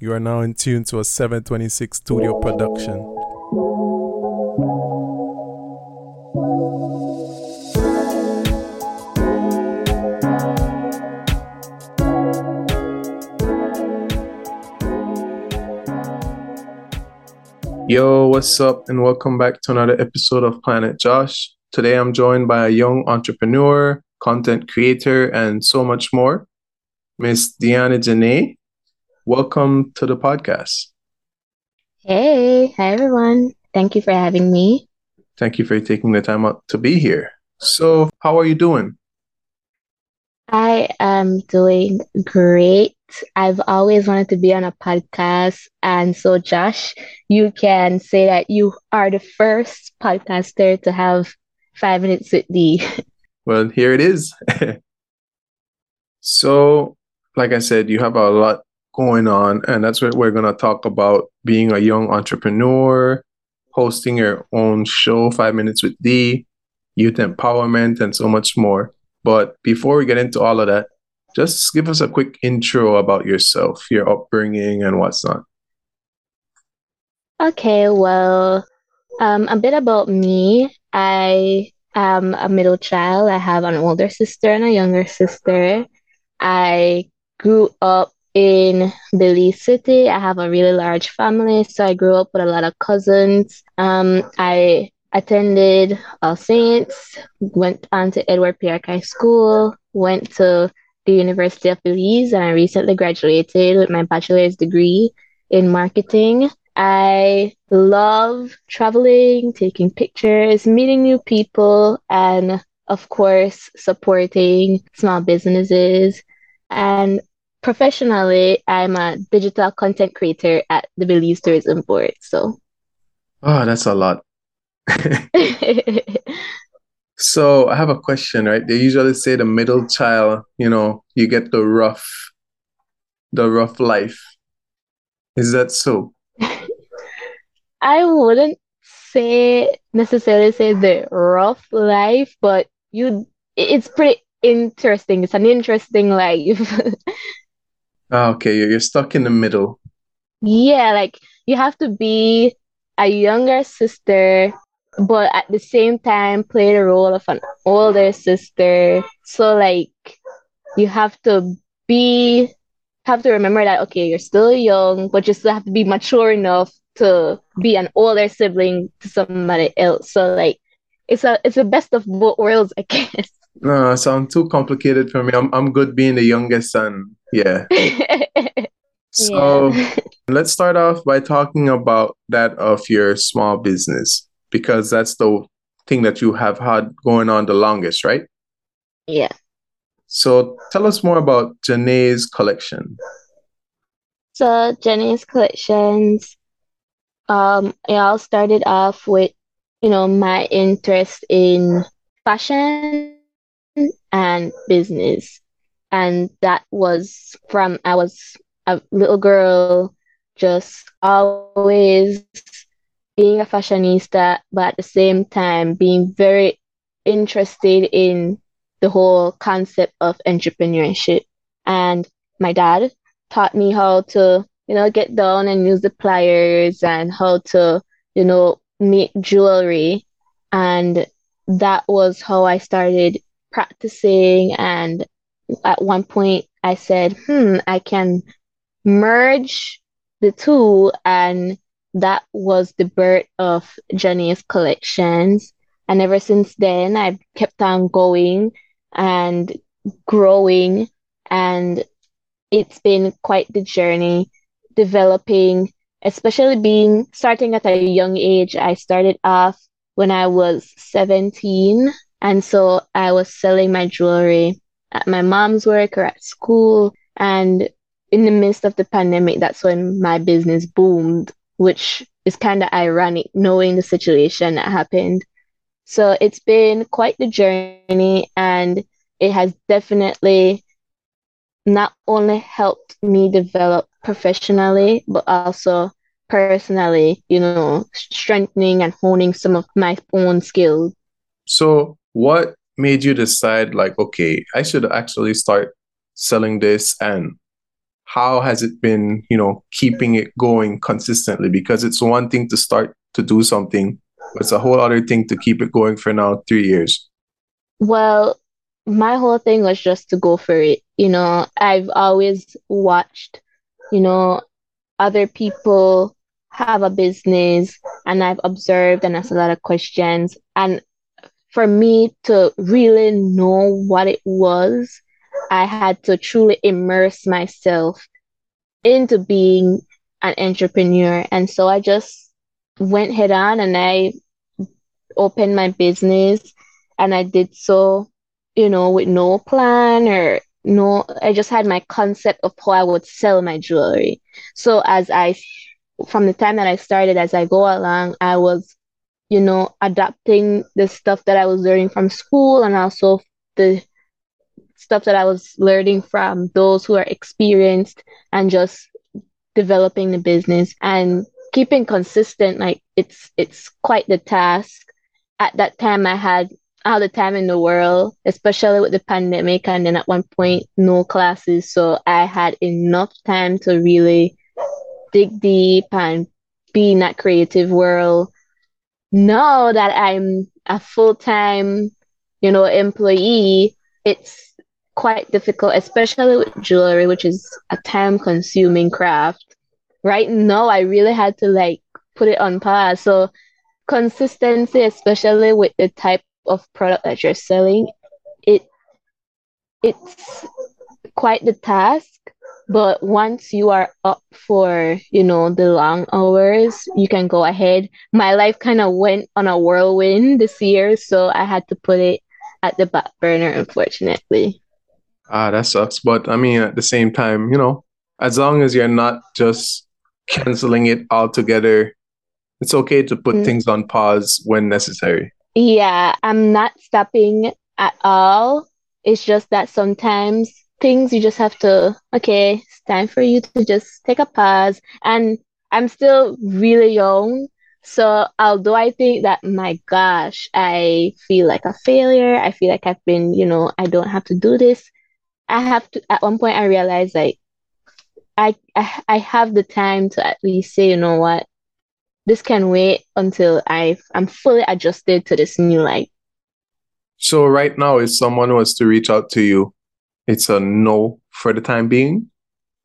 You are now in tune to a 726 studio production. Yo, what's up, and welcome back to another episode of Planet Josh. Today I'm joined by a young entrepreneur, content creator, and so much more, Miss Deanna Janae. Welcome to the podcast. Hey, hi everyone. Thank you for having me. Thank you for taking the time out to be here. So, how are you doing? I am doing great. I've always wanted to be on a podcast. And so, Josh, you can say that you are the first podcaster to have five minutes with D. Well, here it is. so, like I said, you have a lot going on. And that's what we're going to talk about being a young entrepreneur, hosting your own show, Five Minutes with D, youth empowerment, and so much more. But before we get into all of that, just give us a quick intro about yourself, your upbringing, and what's not. Okay, well, um, a bit about me. I am a middle child. I have an older sister and a younger sister. I grew up in Belize City. I have a really large family, so I grew up with a lot of cousins. Um, I attended All Saints, went on to Edward P. Yorke High School, went to the University of Belize, and I recently graduated with my bachelor's degree in marketing. I love traveling, taking pictures, meeting new people, and of course, supporting small businesses. And professionally, I'm a digital content creator at the Belize Tourism Board. So, oh, that's a lot. so, I have a question, right? They usually say the middle child, you know, you get the rough, the rough life. Is that so? I wouldn't say necessarily say the rough life, but you, it's pretty interesting. It's an interesting life. Ah, okay, you're stuck in the middle. Yeah, like you have to be a younger sister, but at the same time play the role of an older sister. So like you have to be have to remember that okay, you're still young, but you still have to be mature enough to be an older sibling to somebody else. So like it's a it's a best of both worlds, I guess. No, sound too complicated for me. I'm I'm good being the youngest son. Yeah. so yeah. let's start off by talking about that of your small business because that's the thing that you have had going on the longest, right? Yeah. So tell us more about Janae's collection. So Janae's collections, um, it all started off with, you know, my interest in fashion and business. And that was from I was a little girl, just always being a fashionista, but at the same time being very interested in the whole concept of entrepreneurship. And my dad taught me how to, you know, get down and use the pliers and how to, you know, make jewelry. And that was how I started practicing and at one point I said, hmm, I can merge the two and that was the birth of Janae's collections. And ever since then I've kept on going and growing and it's been quite the journey developing, especially being starting at a young age. I started off when I was 17 and so I was selling my jewelry at my mom's work or at school. And in the midst of the pandemic, that's when my business boomed, which is kind of ironic knowing the situation that happened. So it's been quite the journey and it has definitely not only helped me develop professionally, but also personally, you know, strengthening and honing some of my own skills. So, what made you decide, like, okay, I should actually start selling this? And how has it been, you know, keeping it going consistently? Because it's one thing to start to do something, but it's a whole other thing to keep it going for now three years. Well, my whole thing was just to go for it. You know, I've always watched, you know, other people have a business and I've observed and asked a lot of questions. And for me to really know what it was I had to truly immerse myself into being an entrepreneur. And so I just went head on and I opened my business and I did so, you know, with no plan or no, I just had my concept of how I would sell my jewelry. So as I, from the time that I started, as I go along, I was, you know, adapting the stuff that I was learning from school and also the stuff that I was learning from those who are experienced and just developing the business and keeping consistent like it's it's quite the task. At that time i had all the time in the world especially with the pandemic and then at one point no classes. So i had enough time to really dig deep and be in that creative world now that i'm a full-time you know employee it's quite difficult, especially with jewelry, which is a time consuming craft. Right now, I really had to like put it on pause. So, consistency, especially with the type of product that you're selling, it it's quite the task. But once you are up for, you know, the long hours, you can go ahead. My life kind of went on a whirlwind this year, so I had to put it at the back burner, unfortunately. Ah, that sucks. But I mean, at the same time, you know, as long as you're not just canceling it altogether, it's okay to put mm. things on pause when necessary. Yeah, I'm not stopping at all. It's just that sometimes things you just have to, okay, it's time for you to just take a pause. And I'm still really young. So although I think that my gosh, I feel like a failure, I feel like I've been, you know, I don't have to do this. I have to at one point I realized like I, I I have the time to at least say, you know what, this can wait until I I'm fully adjusted to this new life. So right now, if someone was to reach out to you, it's a no for the time being.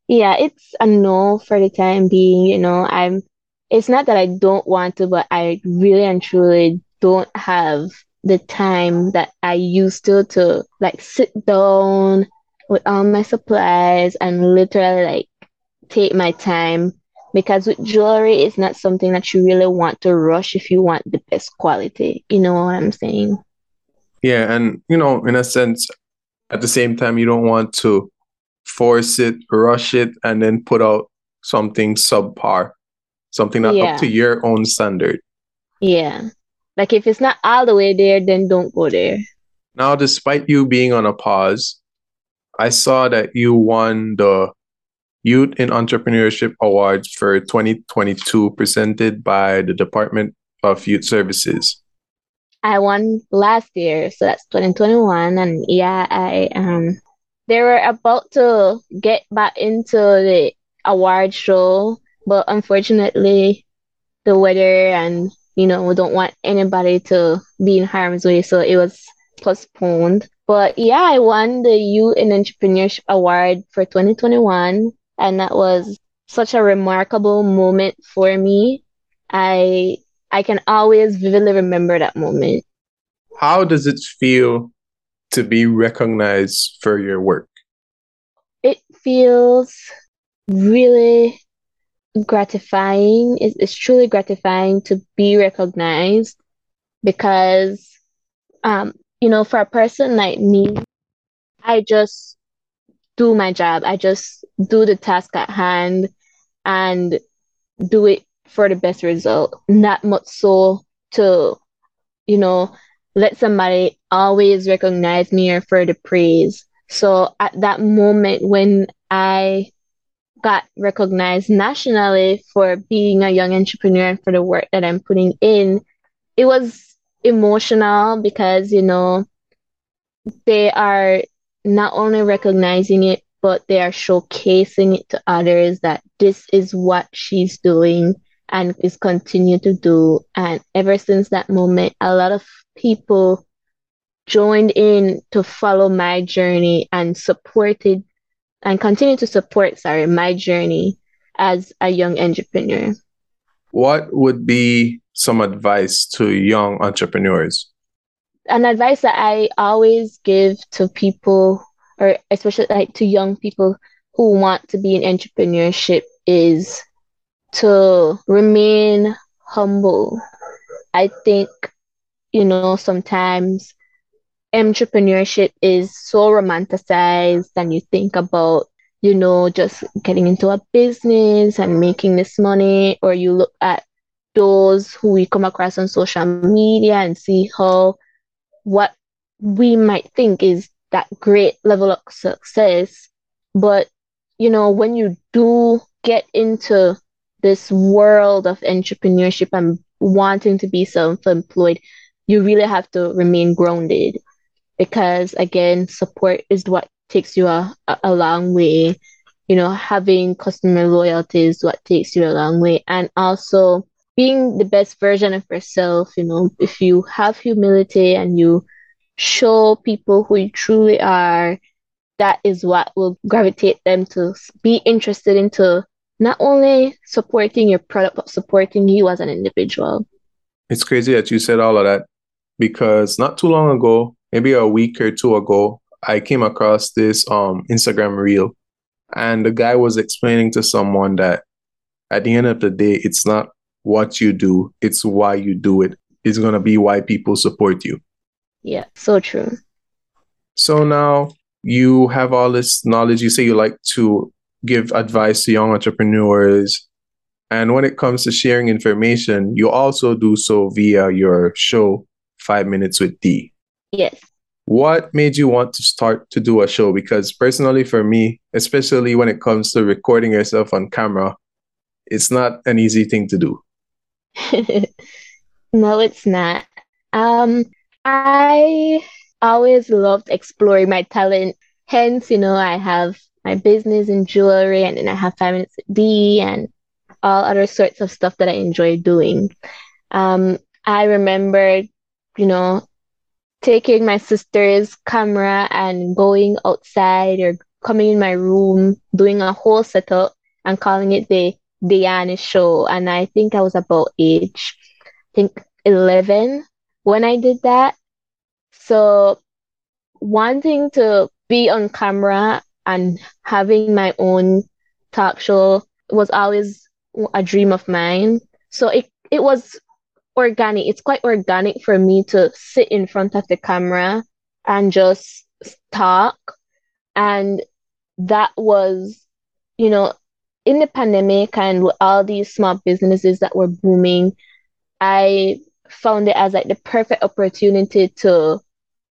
Yeah, it's a no for the time being. You know, I'm. It's not that I don't want to, but I really and truly don't have the time that I used to to like sit down with all my supplies and literally like take my time because with jewelry it's not something that you really want to rush if you want the best quality you know what i'm saying yeah and you know in a sense at the same time you don't want to force it rush it and then put out something subpar something not yeah. up to your own standard yeah like if it's not all the way there then don't go there now despite you being on a pause I saw that you won the Youth in Entrepreneurship Awards for 2022 presented by the Department of Youth Services. I won last year, so that's 2021 and yeah, I um they were about to get back into the award show, but unfortunately the weather and you know, we don't want anybody to be in harm's way, so it was postponed. But yeah, I won the Youth in Entrepreneurship Award for 2021, and that was such a remarkable moment for me. I I can always vividly remember that moment. How does it feel to be recognized for your work? It feels really gratifying. It's, it's truly gratifying to be recognized because um, you know, for a person like me, I just do my job. I just do the task at hand and do it for the best result. Not much so to, you know, let somebody always recognize me or for the praise. So at that moment when I got recognized nationally for being a young entrepreneur and for the work that I'm putting in, it was emotional because you know they are not only recognizing it but they are showcasing it to others that this is what she's doing and is continue to do. And ever since that moment, a lot of people joined in to follow my journey and supported and continue to support, sorry, my journey as a young entrepreneur. What would be some advice to young entrepreneurs? An advice that I always give to people, or especially like to young people who want to be in entrepreneurship, is to remain humble. I think, you know, sometimes entrepreneurship is so romanticized and you think about you know just getting into a business and making this money or you look at those who we come across on social media and see how what we might think is that great level of success but you know when you do get into this world of entrepreneurship and wanting to be self-employed you really have to remain grounded. Because again support is what takes you a, a long way. You know having customer loyalty is what takes you a long way. And also being the best version of yourself you know if you have humility and you show people who you truly are that is what will gravitate them to be interested into not only supporting your product but supporting you as an individual it's crazy that you said all of that because not too long ago maybe a week or two ago, I came across this um Instagram reel, and the guy was explaining to someone that at the end of the day, it's not what you do, it's why you do it. It's gonna be why people support you. Yeah, so true. So now you have all this knowledge. You say you like to give advice to young entrepreneurs. And when it comes to sharing information, you also do so via your show, Five Minutes with D. Yes. What made you want to start to do a show? Because personally, for me, especially when it comes to recording yourself on camera, it's not an easy thing to do. no, it's not. Um, I always loved exploring my talent. Hence, you know, I have my business and jewelry and then I have Five Minutes D and all other sorts of stuff that I enjoy doing. Um, I remember, you know, taking my sister's camera and going outside or coming in my room, doing a whole setup and calling it the Diana show. And I think I was about age, I think 11 when I did that. So wanting to be on camera and having my own talk show was always a dream of mine. So it, it was organic. It's quite organic for me to sit in front of the camera and just talk. And that was, you know, in the pandemic and with all these small businesses that were booming, I found it as like the perfect opportunity to,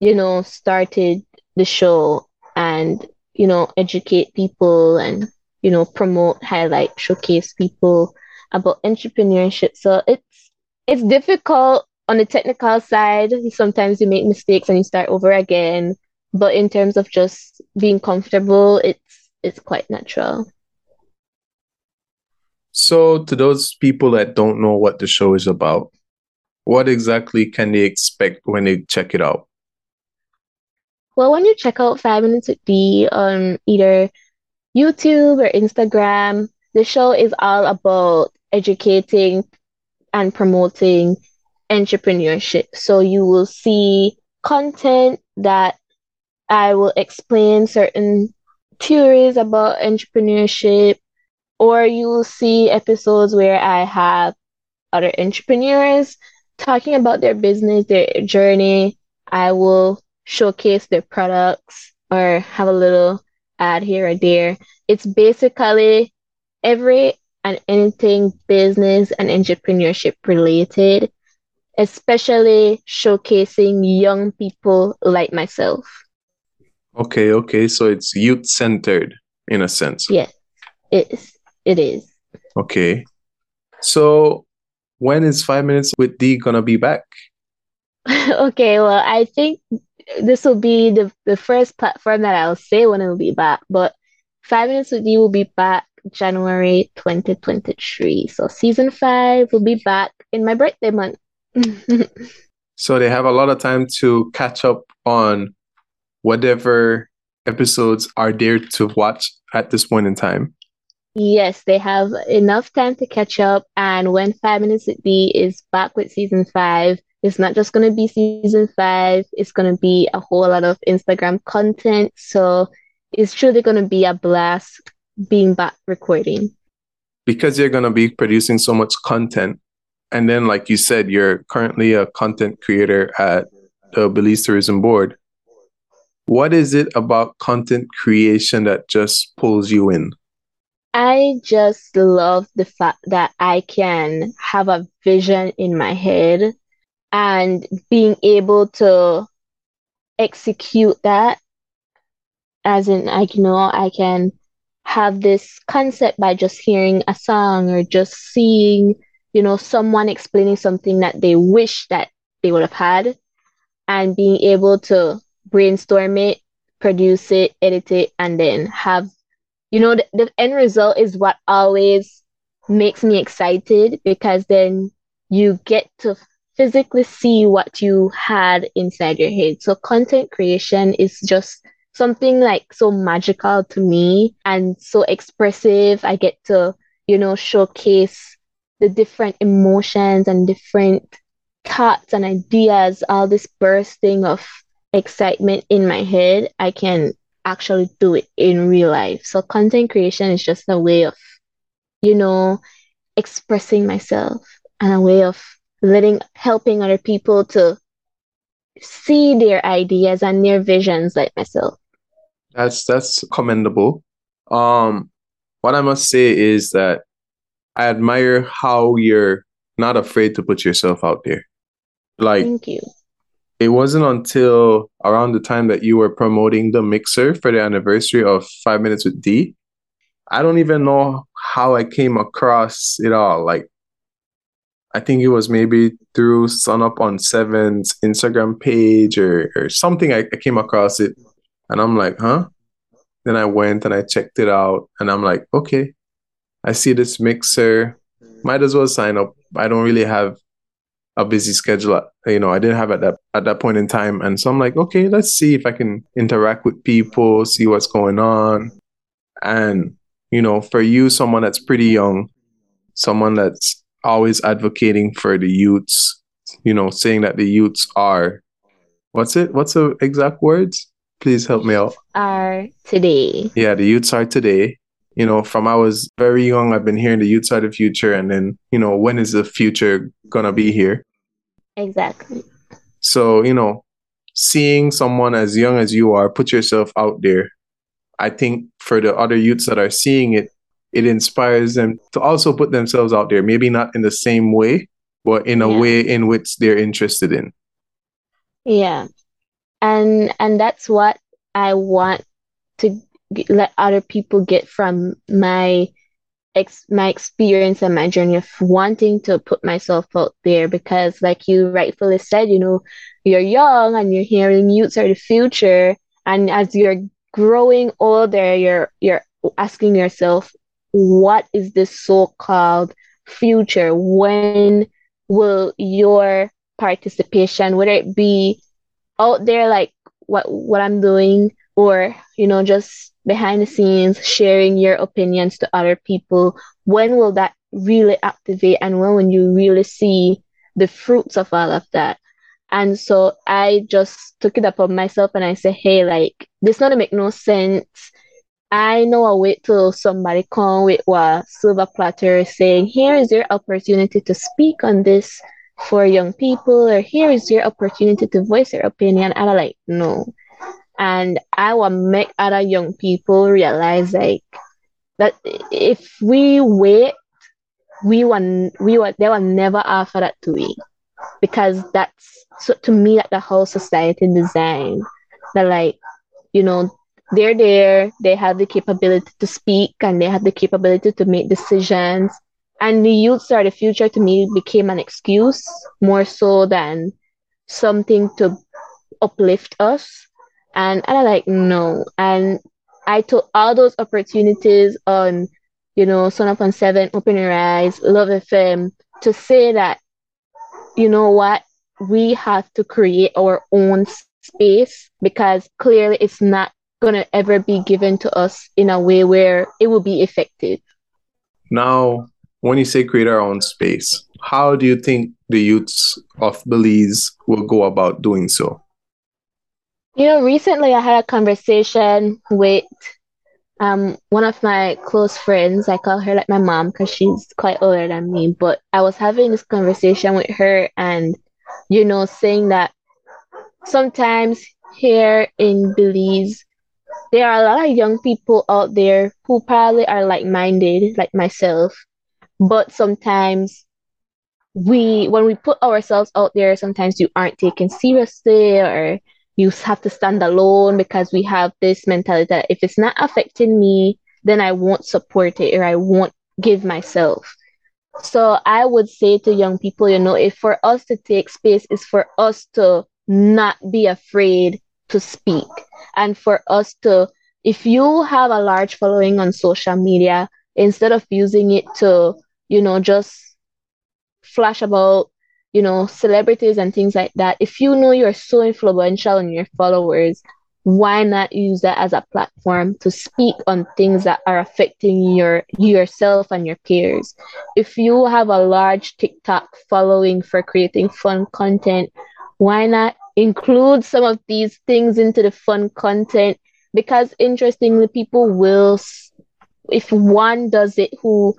you know, started the show and, you know, educate people and, you know, promote, highlight, showcase people about entrepreneurship. So it's it's difficult on the technical side. Sometimes you make mistakes and you start over again. But in terms of just being comfortable, it's it's quite natural. So, to those people that don't know what the show is about, what exactly can they expect when they check it out? Well, when you check out Five Minutes with D on either YouTube or Instagram, the show is all about educating and promoting entrepreneurship. So you will see content that I will explain certain theories about entrepreneurship, or you will see episodes where I have other entrepreneurs talking about their business, their journey. I will showcase their products or have a little ad here or there. It's basically every and anything business and entrepreneurship related, especially showcasing young people like myself. Okay, okay. So it's youth centered in a sense. Yes, it is. It is. Okay. So when is Five Minutes with D gonna be back? okay, well, I think this will be the, the first platform that I'll say when it'll be back. But Five Minutes with You will be back January 2023. So season five will be back in my birthday month. so they have a lot of time to catch up on whatever episodes are there to watch at this point in time. Yes, they have enough time to catch up. And when Five Minutes with D is back with season five, it's not just going to be season five, it's going to be a whole lot of Instagram content. So it's truly going to be a blast being back recording. Because you're going to be producing so much content. And then, like you said, you're currently a content creator at the Belize Tourism Board. What is it about content creation that just pulls you in? I just love the fact that I can have a vision in my head and being able to execute that as in like you know I can have this concept by just hearing a song or just seeing you know someone explaining something that they wish that they would have had and being able to brainstorm it produce it edit it and then have you know the, the end result is what always makes me excited because then you get to physically see what you had inside your head. So content creation is just something like so magical to me and so expressive. I get to you know showcase the different emotions and different thoughts and ideas all this bursting of excitement in my head. I can actually do it in real life. So content creation is just a way of, you know, expressing myself and a way of letting helping other people to see their ideas and their visions like myself. That's that's commendable. Um what I must say is that I admire how you're not afraid to put yourself out there. Like Thank you it wasn't until around the time that you were promoting the mixer for the anniversary of Five Minutes with D. I don't even know how I came across it all. Like, I think it was maybe through Sun Up on Seven's Instagram page or, or something. I, I came across it and I'm like, huh? Then I went and I checked it out and I'm like, okay, I see this mixer. Might as well sign up. I don't really have a busy schedule. Uh, you know, I didn't have at that at that point in time, and so I'm like, okay, let's see if I can interact with people, see what's going on, and you know, for you, someone that's pretty young, someone that's always advocating for the youths, you know, saying that the youths are, what's it? What's the exact words? Please help me out. Are today. Yeah, the youths are today you know, from I was very young, I've been hearing the youths are the future, and then, you know, when is the future gonna be here? Exactly. So, you know, seeing someone as young as you are put yourself out there, I think for the other youths that are seeing it, it inspires them to also put themselves out there, maybe not in the same way, but in a yeah. way in which they're interested in. Yeah. And and that's what I want to let other people get from my ex- my experience and my journey of wanting to put myself out there because like you rightfully said you know you're young and you're hearing youths are the future and as you're growing older you're you're asking yourself what is this so-called future? When will your participation whether it be out there like what what i'm doing? Or you know just behind the scenes sharing your opinions to other people. When will that really activate and when will you really see the fruits of all of that? And so i just took it upon myself and i said hey like this not make no sense i know i wait till somebody come with a silver platter saying here is your opportunity to speak on this for young people or here is your opportunity to voice your opinion. And i like no. And I will make other young people realize like that if we wait, we will we will they will never offer that to we because that's so to me that the whole society design that like you know they're there. They have the capability to speak and they have the capability to make decisions. And the youths are the future to me became an excuse more so than something to uplift us. And, and I like, no. And I took all those opportunities on, you know, Sun Up on Seven, Open Your Eyes, Love FM to say that, you know what, we have to create our own space because clearly it's not going to ever be given to us in a way where it will be effective. Now, when you say create our own space, how do you think the youths of Belize will go about doing so? You know, recently I had a conversation with um one of my close friends. I call her like my mom because she's quite older than me. But I was having this conversation with her, and you know, saying that sometimes here in Belize, there are a lot of young people out there who probably are like minded, like myself, but sometimes we when we put ourselves out there sometimes you aren't taken seriously or you have to stand alone because we have this mentality that if it's not affecting me then i won't support it or i won't give myself. So i would say to young people you know if for us to take space is for us to not be afraid to speak. And for us to if you have a large following on social media instead of using it to you know just flash about you know celebrities and things like that if you know you're so influential in your followers why not use that as a platform to speak on things that are affecting your yourself and your peers? If you have a large tiktok following for creating fun content why not include some of these things into the fun content because interestingly people will if one does it who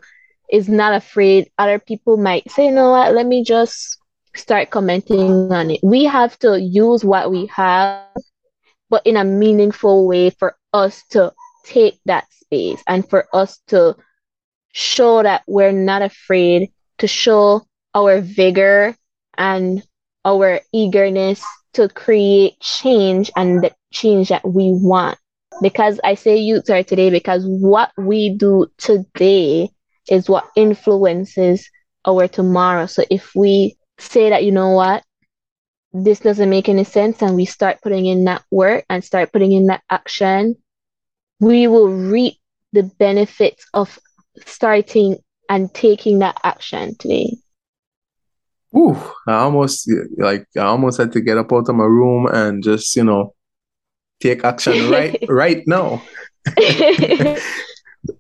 is not afraid, other people might say, you know what, let me just start commenting on it. We have to use what we have, but in a meaningful way for us to take that space and for us to show that we're not afraid to show our vigor and our eagerness to create change and the change that we want. Because I say youths are today because what we do today is what influences our tomorrow. So if we say that, you know what, this doesn't make any sense, and we start putting in that work and start putting in that action, we will reap the benefits of starting and taking that action today. Ooh, I almost like I almost had to get up out of my room and just, you know, take action right right now.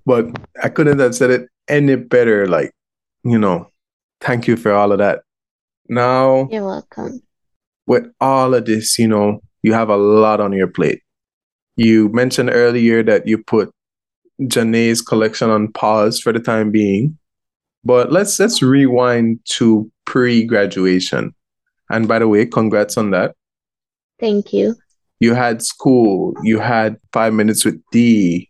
but I couldn't have said it any better. Like, you know, thank you for all of that. Now, you're welcome. With all of this, you know, you have a lot on your plate. You mentioned earlier that you put Janae's collection on pause for the time being. But let's let's rewind to pre-graduation. And by the way, congrats on that. Thank you. You had school, you had five minutes with D,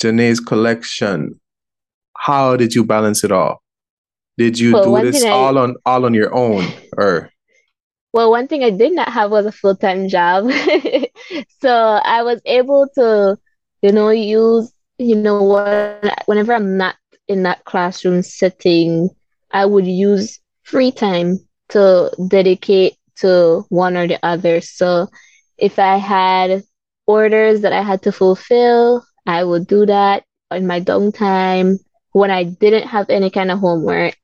Janae's collection, how did you balance it all? Did you well, do this all I, on all on your own or well one thing I did not have was a full time job. so I was able to, you know, use, you know, when, whenever I'm not in that classroom setting, I would use free time to dedicate to one or the other. So if I had orders that I had to fulfill, I would do that in my downtime when I didn't have any kind of homework,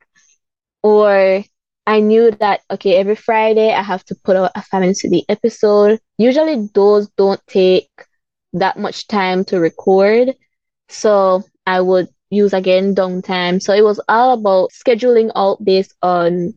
or I knew that okay, every Friday I have to put out a Family City episode. Usually those don't take that much time to record. So I would use again downtime. So it was all about scheduling out based on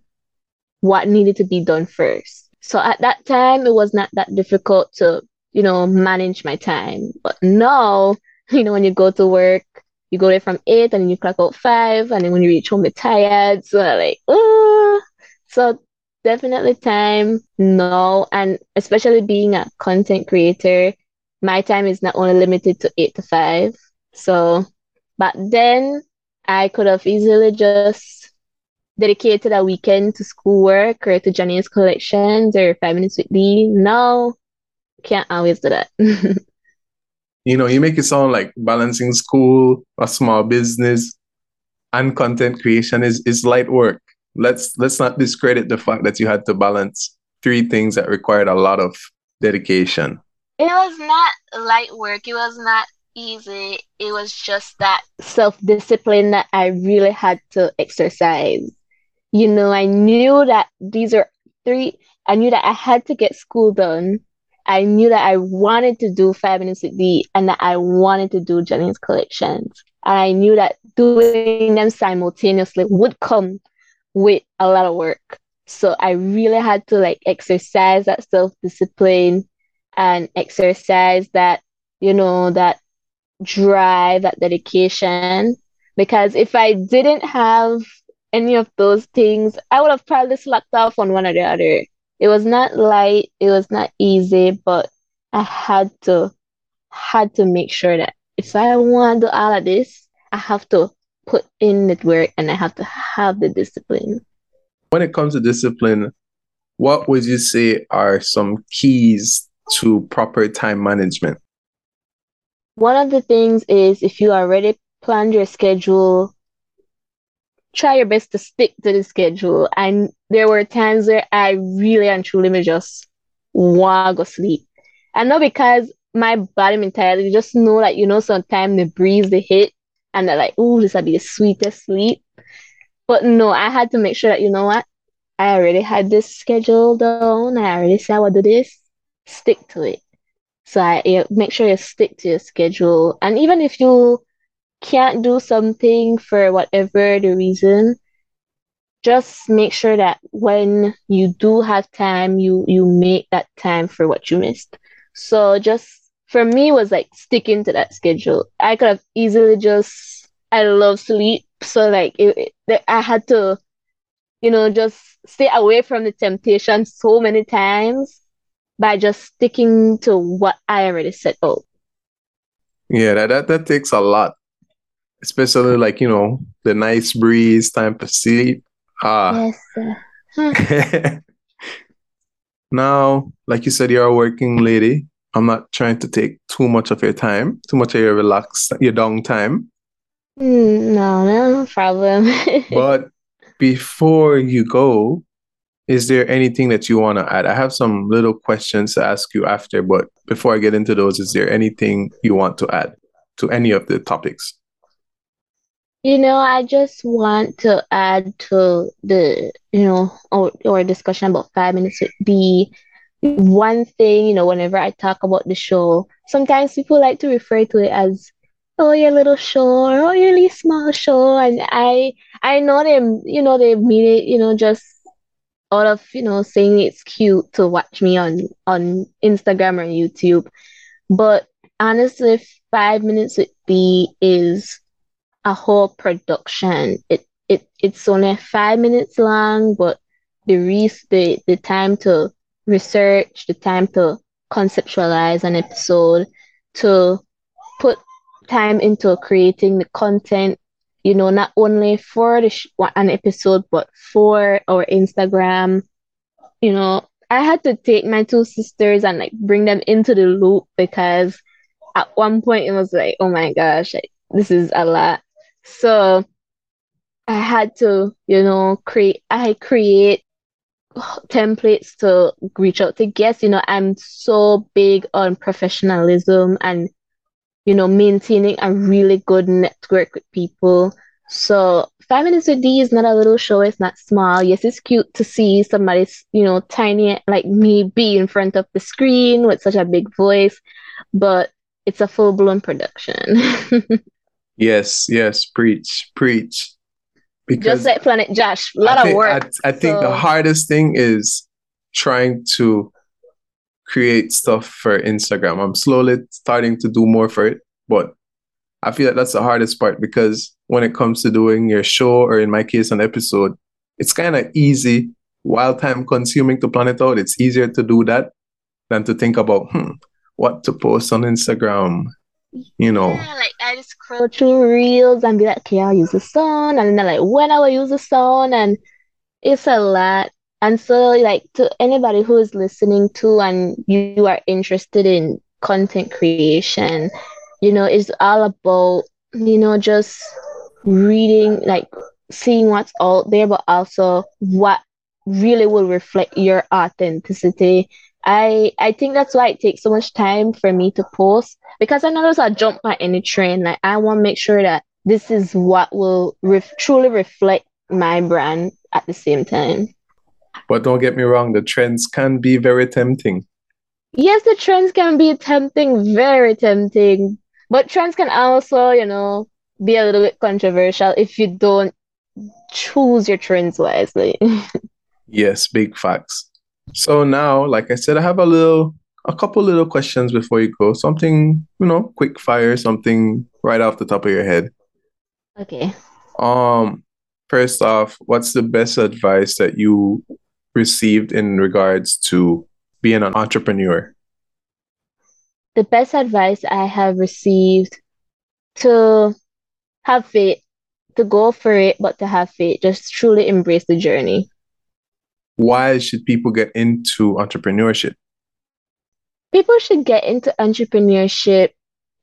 what needed to be done first. So at that time it was not that difficult to, you know, manage my time. But now, you know, when you go to work, you go there from eight and then you clock out five, and then when you reach home, you're tired. So like, oh, so definitely time no, and especially being a content creator, my time is not only limited to eight to five. So, but then I could have easily just dedicated a weekend to schoolwork or to Janae's collections or five minutes with D. No, can't always do that. You know, you make it sound like balancing school, a small business, and content creation is is light work. Let's let's not discredit the fact that you had to balance three things that required a lot of dedication. It was not light work. It was not easy. It was just that self discipline that I really had to exercise. You know, I knew that these are three, I knew that I had to get school done. I knew that I wanted to do five Dee and that I wanted to do Janae's collections. And I knew that doing them simultaneously would come with a lot of work. So I really had to like exercise that self discipline and exercise that, you know, that drive, that dedication. Because if I didn't have any of those things, I would have probably slacked off on one or the other. It was not light, it was not easy, but I had to had to make sure that if I want to do all of this, I have to put in the work and I have to have the discipline. When it comes to discipline, what would you say are some keys to proper time management? One of the things is if you already planned your schedule, try your best to stick to the schedule. And there were times where I really and truly may just want to sleep. And not because my body mentality, just know that, you know, sometimes the breeze, they hit, and they're like, oh, this will be the sweetest sleep. But no, I had to make sure that, you know what? I already had this schedule down. I already said I would do this. Stick to it. So I make sure you stick to your schedule. And even if you can't do something for whatever the reason, just make sure that when you do have time, you you make that time for what you missed. So just for me was like sticking to that schedule. I could have easily just I love sleep, so like it, it, I had to, you know, just stay away from the temptation so many times by just sticking to what I already set out. Yeah, that, that that takes a lot especially like you know the nice breeze, time to sleep. Ah. Yes. now, like you said, you're a working lady. I'm not trying to take too much of your time, too much of your relax, your down time. Mm, no, no problem. but before you go, is there anything that you want to add? I have some little questions to ask you after, but before I get into those, is there anything you want to add to any of the topics? You know, I just want to add to the, you know, our, our discussion about five minutes with D one thing, you know, whenever I talk about the show, sometimes people like to refer to it as, oh, your little show or oh, your really small show. And I I know them, you know, they mean it, you know, just out of, you know, saying it's cute to watch me on on Instagram or YouTube. But honestly, five minutes with Dee is a whole production. It it it's only five minutes long, but the re- the the time to research, the time to conceptualize an episode, to put time into creating the content. You know, not only for the sh- an episode, but for our Instagram. You know, I had to take my two sisters and like bring them into the loop because at one point it was like, oh my gosh, like, this is a lot. So I had to, you know, create, I create templates to reach out to guests. You know, I'm so big on professionalism and, you know, maintaining a really good network with people. So Five Minutes with Dee is not a little show. It's not small. Yes, it's cute to see somebody, you know, tiny like me be in front of the screen with such a big voice, but it's a full blown production. Yes, yes, preach, preach. Because just like Planet Josh, a lot think, of work. I, I think so. the hardest thing is trying to create stuff for Instagram. I'm slowly starting to do more for it, but I feel like that's the hardest part because when it comes to doing your show or in my case an episode, it's kind of easy while time consuming to plan it out. It's easier to do that than to think about hmm, what to post on Instagram, you know. Yeah, like I just scroll through reels and be like, okay, I'll use the song, and then like when I will use the song, and it's a lot. And so, like to anybody who is listening to and you are interested in content creation, you know, it's all about you know just reading, like seeing what's out there, but also what really will reflect your authenticity I I think that's why it takes so much time for me to post because I know there's a jump on any train. Like I want to make sure that this is what will ref- truly reflect my brand at the same time. But don't get me wrong, the trends can be very tempting. Yes, the trends can be tempting, very tempting. But trends can also, you know, be a little bit controversial if you don't choose your trends wisely. yes, big facts. So now, like I said, I have a little, a couple little questions before you go. Something, you know, quick fire, something right off the top of your head. Okay. Um, first off, what's the best advice that you received in regards to being an entrepreneur? The best advice I have received to have faith, to go for it, but to have faith, just truly embrace the journey why should people get into entrepreneurship? People should get into entrepreneurship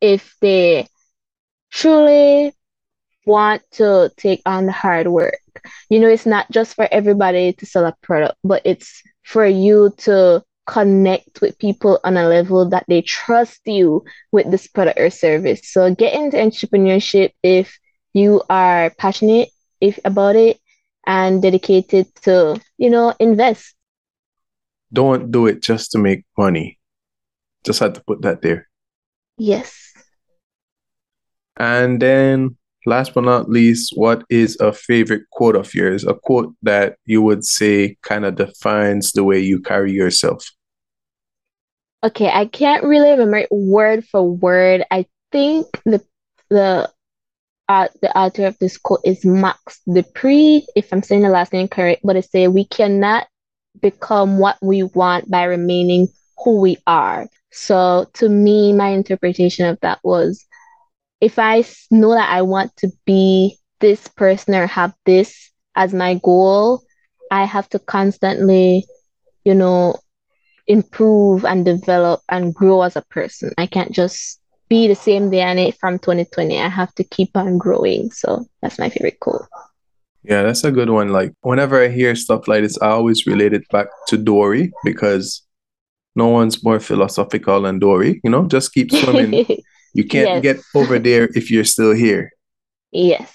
if they truly want to take on the hard work. You know, it's not just for everybody to sell a product, but it's for you to connect with people on a level that they trust you with this product or service. So get into entrepreneurship if you are passionate if about it and dedicated to, you know, invest. Don't do it just to make money. Just had to put that there. Yes. And then, last but not least, what is a favorite quote of yours? A quote that you would say kind of defines the way you carry yourself. Okay, I can't really remember word for word. I think the the uh, the author of this quote is Max De Pree, if I'm saying the last name correct, but it say we cannot become what we want by remaining who we are. So to me, my interpretation of that was if I know that I want to be this person or have this as my goal, I have to constantly, you know, improve and develop and grow as a person. I can't just be the same DNA from 2020. I have to keep on growing. So that's my favorite quote. Yeah, that's a good one. Like whenever I hear stuff like this, I always relate it back to Dory because no one's more philosophical than Dory. You know, just keep swimming. you can't yes. get over there if you're still here. Yes.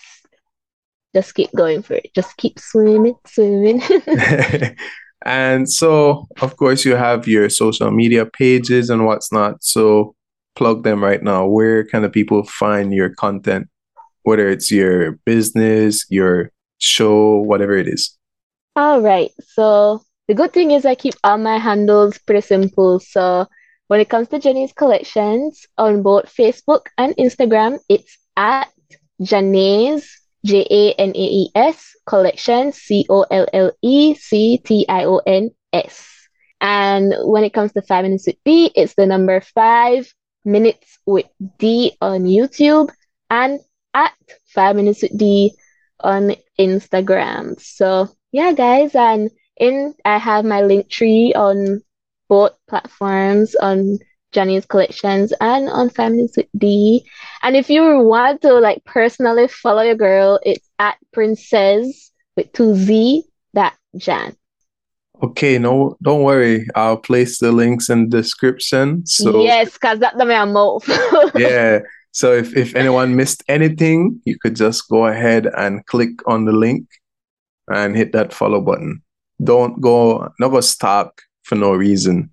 Just keep going for it. Just keep swimming, swimming. and so, of course, you have your social media pages and what's not. So, plug them right now. Where can the people find your content, whether it's your business, your show, whatever it is? All right. So the good thing is I keep all my handles pretty simple. So when it comes to Janae's collections on both Facebook and Instagram, it's at Janae's J A N A E S collections C O L L E C T I O N S. And when it comes to five minutes with D, it's the number five Minutes with D on YouTube and at Five Minutes with D on Instagram. So yeah, guys, and in I have my link tree on both platforms on Janae's collections and on Minutes with D. And if you want to like personally follow your girl, it's at Princess with two Z that Jan. Okay, no, don't worry. I'll place the links in the description. So yes, because that's the my mouth. yeah. So if, if anyone missed anything, you could just go ahead and click on the link and hit that follow button. Don't go never stalk for no reason.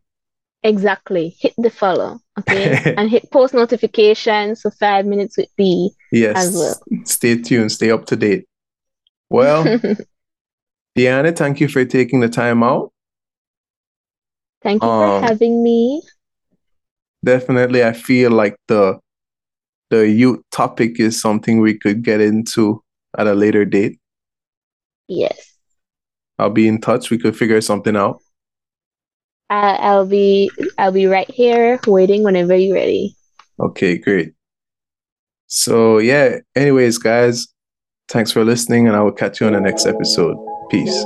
Exactly. Hit the follow. Okay. and hit post notifications for five minutes with D. Yes. As well. Stay tuned, stay up to date. Well, Deanna, thank you for taking the time out. Thank you um, for having me. Definitely, I feel like the the youth topic is something we could get into at a later date. Yes. I'll be in touch. We could figure something out. Uh, I'll be I'll be right here waiting whenever you're ready. Okay, great. So yeah, anyways, guys, thanks for listening and I will catch you on the next episode. Peace.